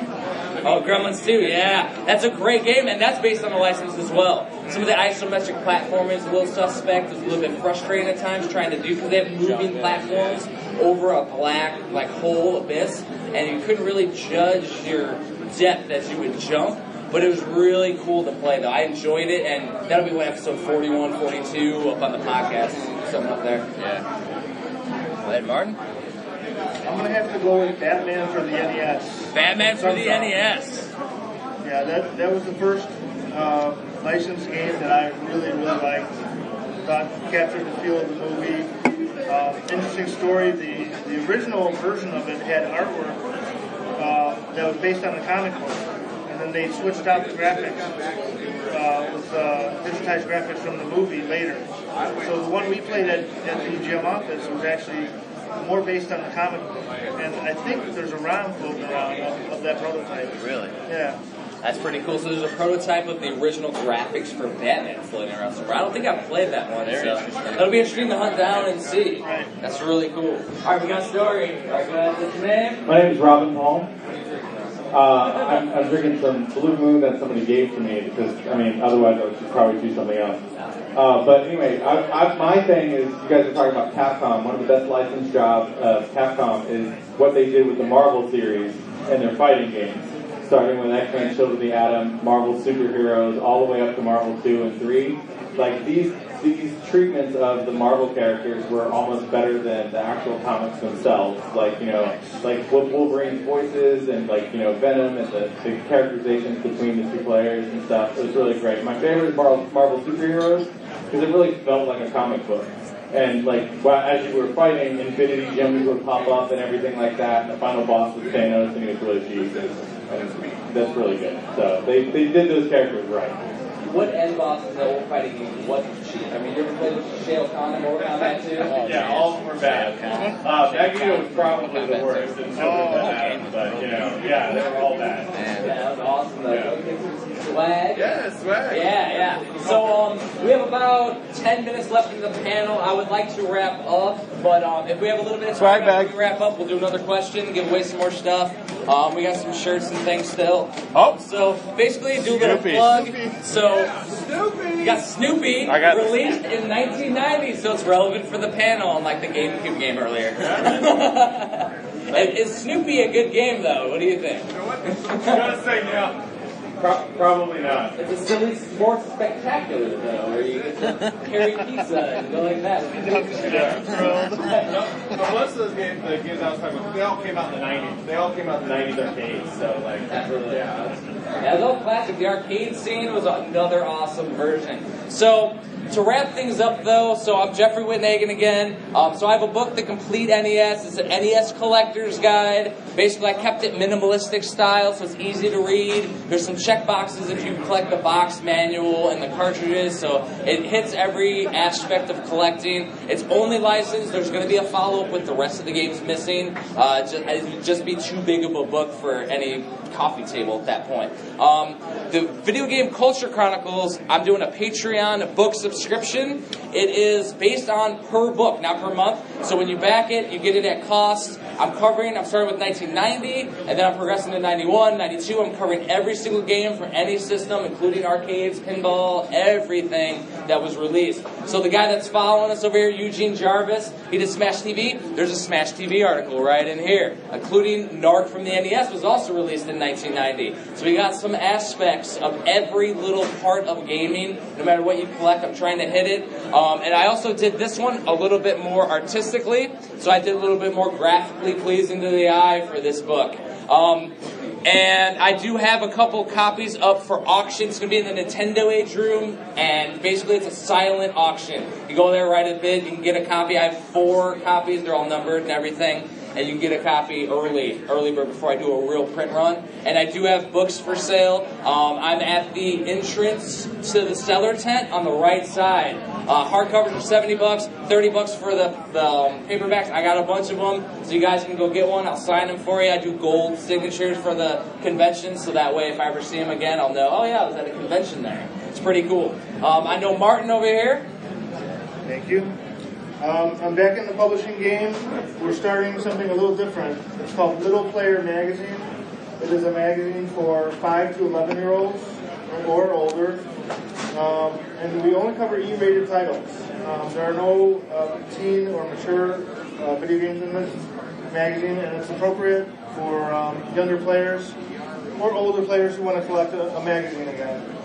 Oh, Gremlins 2, yeah. That's a great game, and that's based on the license as well. Some of the isometric platforming is a little suspect. It's a little bit frustrating at times trying to do, because they have moving platforms over a black, like, hole abyss, and you couldn't really judge your depth as you would jump. But it was really cool to play, though. I enjoyed it, and that'll be what episode 41, 42 up on the podcast. Something up there. Yeah. Ed Martin? I'm gonna have to go with Batman for the NES. Batman for the NES. Yeah, that that was the first uh, licensed game that I really really liked. Thought captured the feel of the movie. Um, interesting story. The the original version of it had artwork uh, that was based on a comic book, and then they switched out the graphics uh, with uh, digitized graphics from the movie later. So the one we played at, at the EGM office was actually more based on the comic book, and I think there's a ROM floating around of, of that prototype. Really? Yeah. That's pretty cool. So there's a prototype of the original graphics for Batman floating around somewhere. I don't think I've played that one, so it'll be interesting to hunt down and see. That's really cool. All right, we got a story. All right, go ahead. What's your name? My name is Robin Paul. Uh, I'm, I'm drinking some Blue Moon that somebody gave to me because, I mean, otherwise I would probably do something else. Uh, but anyway, I, I, my thing is, you guys are talking about Capcom. One of the best licensed jobs of Capcom is what they did with the Marvel series and their fighting games. Starting with X-Men, Children of the Atom, Marvel Superheroes, all the way up to Marvel 2 and 3. Like, these these treatments of the Marvel characters were almost better than the actual comics themselves. Like, you know, like Wolverine's voices and like, you know, Venom and the, the characterizations between the two players and stuff. It was really great. My favorite is Marvel, Marvel superheroes because it really felt like a comic book. And like, as you were fighting, Infinity Gems would pop up and everything like that. And the final boss was Thanos, and he was really Jesus. And that's really good. So they, they did those characters right. What end boss in the old fighting game wasn't cheap? I mean, you ever played with Shao Kahn in Mortal Kombat 2? yeah, all of them were bad. Uh, Magneto was probably the worst. And so was Venom, but you know, yeah, they were all bad. Yeah, that was awesome though. Yeah. Go get some swag. Yeah, swag. Yeah, yeah. So um, we have about 10 minutes left in the panel. I would like to wrap up, but um, if we have a little bit of time Swag bag. after we wrap up, we'll do another question, give away some more stuff. Um, we got some shirts and things still. Oh. So basically, do a little Snoopy. plug. So you got Snoopy I got- released in 1990, so it's relevant for the panel, unlike the GameCube game earlier. <laughs> Is Snoopy a good game though? What do you think? You I'm gonna say no. Pro- probably not. It's a silly sports spectacular, though, where you get to carry pizza and go like that. <laughs> But most of those games, the games I was talking about, they all came out in the 90s. They all came out in the 90s arcades, so like, That's really yeah. It all classic. The arcade scene was another awesome version. So, to wrap things up though, so I'm Jeffrey Wittenhagen again. Um, so I have a book, The Complete NES. It's an NES collector's guide. Basically, I kept it minimalistic style, so it's easy to read. There's some check boxes if you collect the box manual and the cartridges, so it hits every aspect of collecting. It's only licensed. There's going to be a follow up with the rest of the games missing. Uh, just, it would just be too big of a book for any coffee table at that point. Um, the Video Game Culture Chronicles, I'm doing a Patreon book subscription. It is based on per book, not per month. So when you back it, you get it at cost. I'm covering, I'm starting with 1990, and then I'm progressing to 91, 92. I'm covering every single game for any system, including arcades, pinball, everything that was released. So the guy that's following us over here, Eugene Jarvis, he did Smash TV. There's a Smash TV article right in here, including Narc from the NES was also released in 1990. So we got some aspects of every little part of gaming, no matter what you collect. I'm trying to hit it. Um, and I also did this one a little bit more artistically, so I did a little bit more graphically pleasing to the eye for this book. Um, and I do have a couple copies up for auction. It's going to be in the Nintendo Age room, and basically it's a silent auction. You go there, write a bid, you can get a copy. I have four copies, they're all numbered and everything, and you can get a copy early, early before I do a real print run. And I do have books for sale. Um, I'm at the entrance to the cellar tent on the right side. Uh, hardcovers are 70 bucks, 30 bucks for the, the um, paperbacks. I got a bunch of them, so you guys can go get one. I'll sign them for you. I do gold signatures for the convention, so that way if I ever see them again, I'll know, oh yeah, I was at a convention there. It's pretty cool. Um, I know Martin over here. Thank you. Um, I'm back in the publishing game. We're starting something a little different. It's called Little Player Magazine. It is a magazine for 5 to 11 year olds or older. Um, and we only cover E rated titles. Um, there are no uh, teen or mature uh, video games in this magazine, and it's appropriate for um, younger players or older players who want to collect a, a magazine again.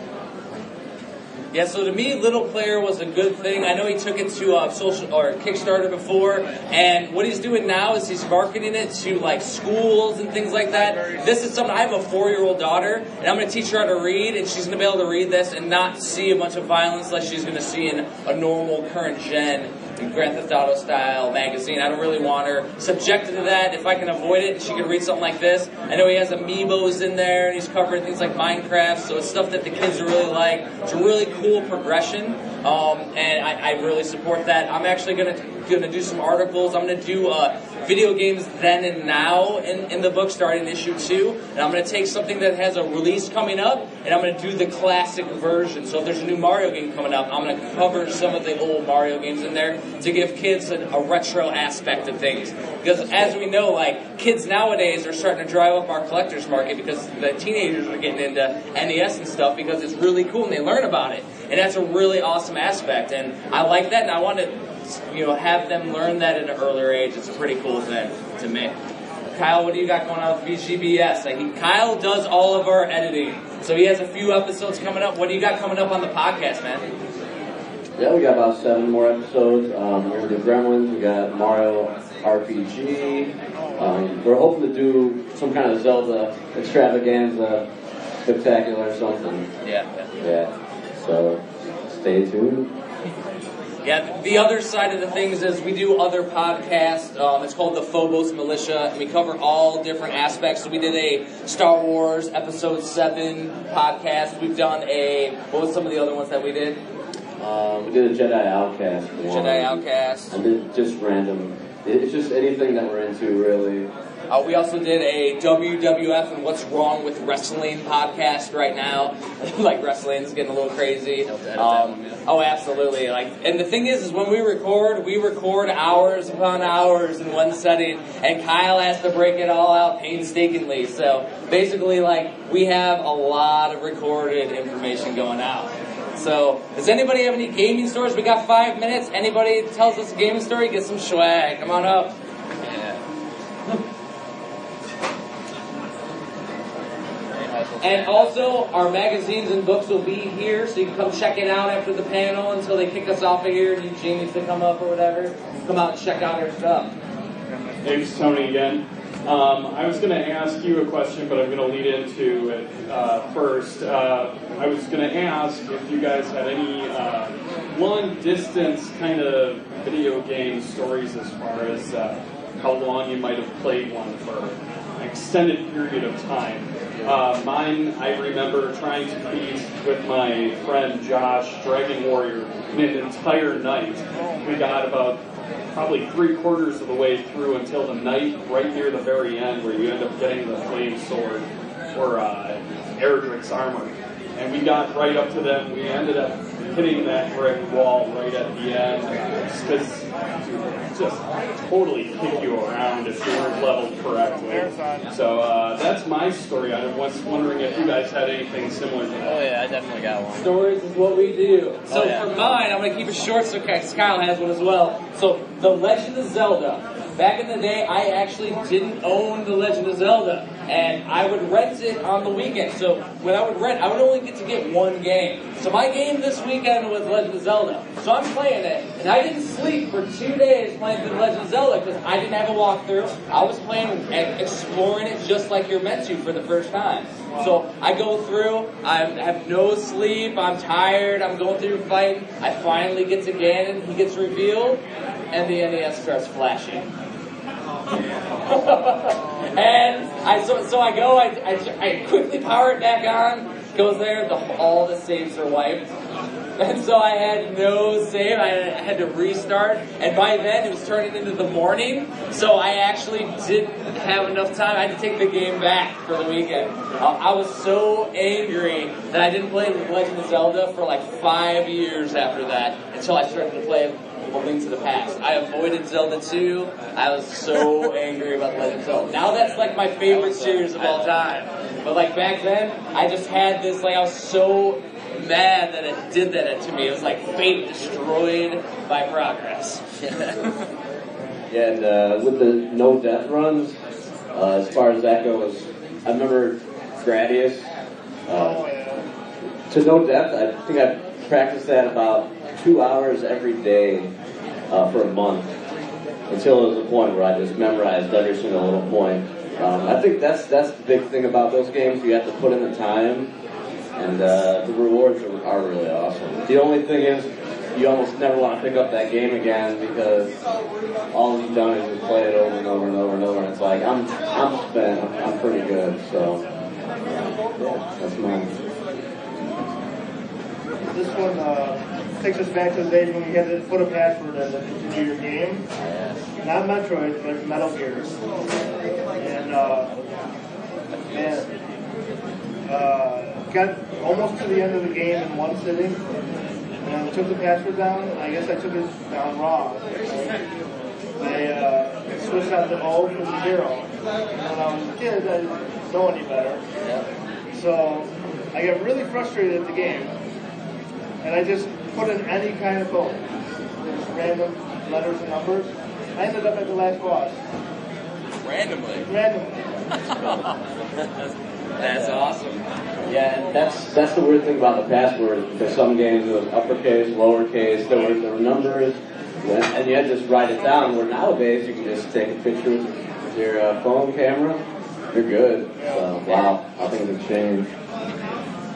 Yeah, so to me, Little Player was a good thing. I know he took it to uh, social or Kickstarter before, and what he's doing now is he's marketing it to like schools and things like that. This is something I have a four-year-old daughter, and I'm going to teach her how to read, and she's going to be able to read this and not see a bunch of violence like she's going to see in a normal current gen Grand Theft Auto style magazine. I don't really want her subjected to that. If I can avoid it, she can read something like this. I know he has amiibos in there, and he's covering things like Minecraft, so it's stuff that the kids really like. It's a really cool progression, um, and I, I really support that. I'm actually going to gonna do some articles. I'm gonna do uh, video games then and now in, in the book, starting issue two. And I'm gonna take something that has a release coming up, and I'm gonna do the classic version. So if there's a new Mario game coming up, I'm gonna cover some of the old Mario games in there to give kids a, a retro aspect of things. Because as we know, like kids nowadays are starting to drive up our collectors market because the teenagers are getting into NES and stuff because it's really cool and they learn about it. And that's a really awesome aspect. And I like that and I want to, you know, have them learn that at an earlier age. It's a pretty cool thing to me. Kyle, what do you got going on with VGBS? Like, he, Kyle does all of our editing. So he has a few episodes coming up. What do you got coming up on the podcast, man? Yeah, we got about seven more episodes. Um, we're gonna do Gremlins. We got Mario RPG. Um, we're hoping to do some kind of Zelda extravaganza, spectacular or something. Yeah. Yeah. So stay tuned. <laughs> Yeah, the other side of the things is we do other podcasts. Um, it's called the Phobos Militia, and we cover all different aspects. So we did a Star Wars Episode Seven podcast. We've done a what was some of the other ones that we did? Um, we did a Jedi Outcast. one. Jedi Outcast. And then just random. It's just anything that we're into, really. Uh, we also did a WWF and What's Wrong with Wrestling podcast right now. <laughs> like wrestling is getting a little crazy. Um, oh, absolutely. Like, and the thing is, is when we record, we record hours upon hours in one setting, and Kyle has to break it all out painstakingly. So basically, like, we have a lot of recorded information going out. So, does anybody have any gaming stories? We got five minutes. Anybody tells us a gaming story, get some swag. Come on up. And also, our magazines and books will be here, so you can come check it out after the panel until they kick us off of here. and Eugene needs to come up or whatever. Come out and check out our stuff. Thanks, Tony, again. Um, I was going to ask you a question, but I'm going to lead into it uh, first. Uh, I was going to ask if you guys had any uh, long distance kind of video game stories as far as uh, how long you might have played one for an extended period of time. Uh, mine, I remember trying to beat with my friend Josh Dragon Warrior an entire night. We got about probably three quarters of the way through until the night right near the very end where you end up getting the flame sword or uh, Erdrick's armor. And we got right up to them. We ended up hitting that brick wall right at the end just because just totally kick you around if you weren't leveled correctly. So uh, that's my story. I was wondering if you guys had anything similar to that. Oh yeah, I definitely got one. Stories is what we do. So Oh, yeah. for mine, I'm gonna keep it short so Kyle has one as well. So The Legend of Zelda. Back in the day, I actually didn't own The Legend of Zelda, and I would rent it on the weekend. So when I would rent, I would only get to get one game. So my game this weekend was Legend of Zelda. So I'm playing it, and I didn't sleep for two days playing The Legend of Zelda because I didn't have a walkthrough. I was playing and exploring it just like you're meant to for the first time. So I go through, I have no sleep, I'm tired, I'm going through fighting. I finally get to Ganon, he gets revealed, and the NES starts flashing. <laughs> and I so, so I go, I, I, I quickly power it back on, goes there, the, all the saves are wiped. And so I had no save. I had to restart. And by then it was turning into the morning. So I actually didn't have enough time. I had to take the game back for the weekend. I, I was so angry that I didn't play Legend of Zelda for like five years after that until I started to play Link to the Past. I avoided Zelda 2. I was so <laughs> angry about Legend of Zelda. Now that's like my favorite series of all time. But like back then, I just had this, like I was so mad that it did that to me. It was like fate destroyed by progress. Yeah, <laughs> and uh, with the no death runs, uh, as far as that goes, I remember Gradius. Uh, to no death, I think I practiced that about two hours every day uh, for a month until it was a point where I just memorized every single little point. Um, I think that's that's the big thing about those games. You have to put in the time, and uh, the rewards are, are really awesome. The only thing is, you almost never want to pick up that game again because all you've done is just play it over and over and over and over, and it's like I'm I'm spent, I'm, I'm pretty good. So yeah, that's mine. this one uh, takes us back to the days when we had to put a password in to continue your game. Not Metroid, but Metal Gear. And uh, man, uh, got almost to the end of the game in one sitting. And I took the password down. I guess I took it down wrong. I uh, switched out the O for the zero. And when I was a kid, I didn't know any better. So I got really frustrated at the game. And I just put in any kind of code. Just random letters and numbers. I ended up at the last boss. Randomly. Randomly. <laughs> That's awesome. Yeah, and that's that's the weird thing about the password. Because some games it was uppercase, lowercase, there were there were numbers, and you had to just write it down. Where nowadays you can just take a picture with your uh, phone camera, you're good. So wow, how things have changed.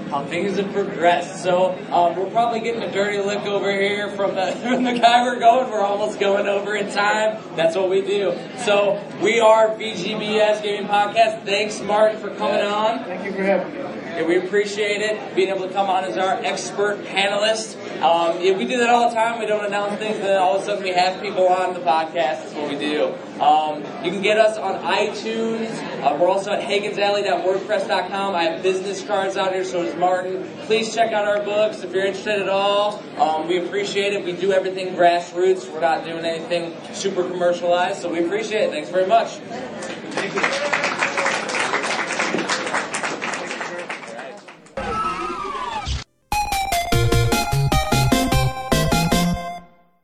How things have progressed. So um, we're probably getting a dirty look over here from the, <laughs> from the guy we're going. We're almost going over in time. That's what we do. So we are VGBS Gaming Podcast. Thanks, Martin, for coming on. Thank you for having me. Yeah, we appreciate it, being able to come on as our expert panelist. Um, yeah, we do that all the time. We don't announce things, and then all of a sudden we have people on the podcast. That's what we do. Um, you can get us on iTunes. Uh, we're also at hagensalley.wordpress.com. I have business cards out here, so does Martin. Please check out our books if you're interested at all. Um, we appreciate it. We do everything grassroots. We're not doing anything super commercialized, so we appreciate it. Thanks very much.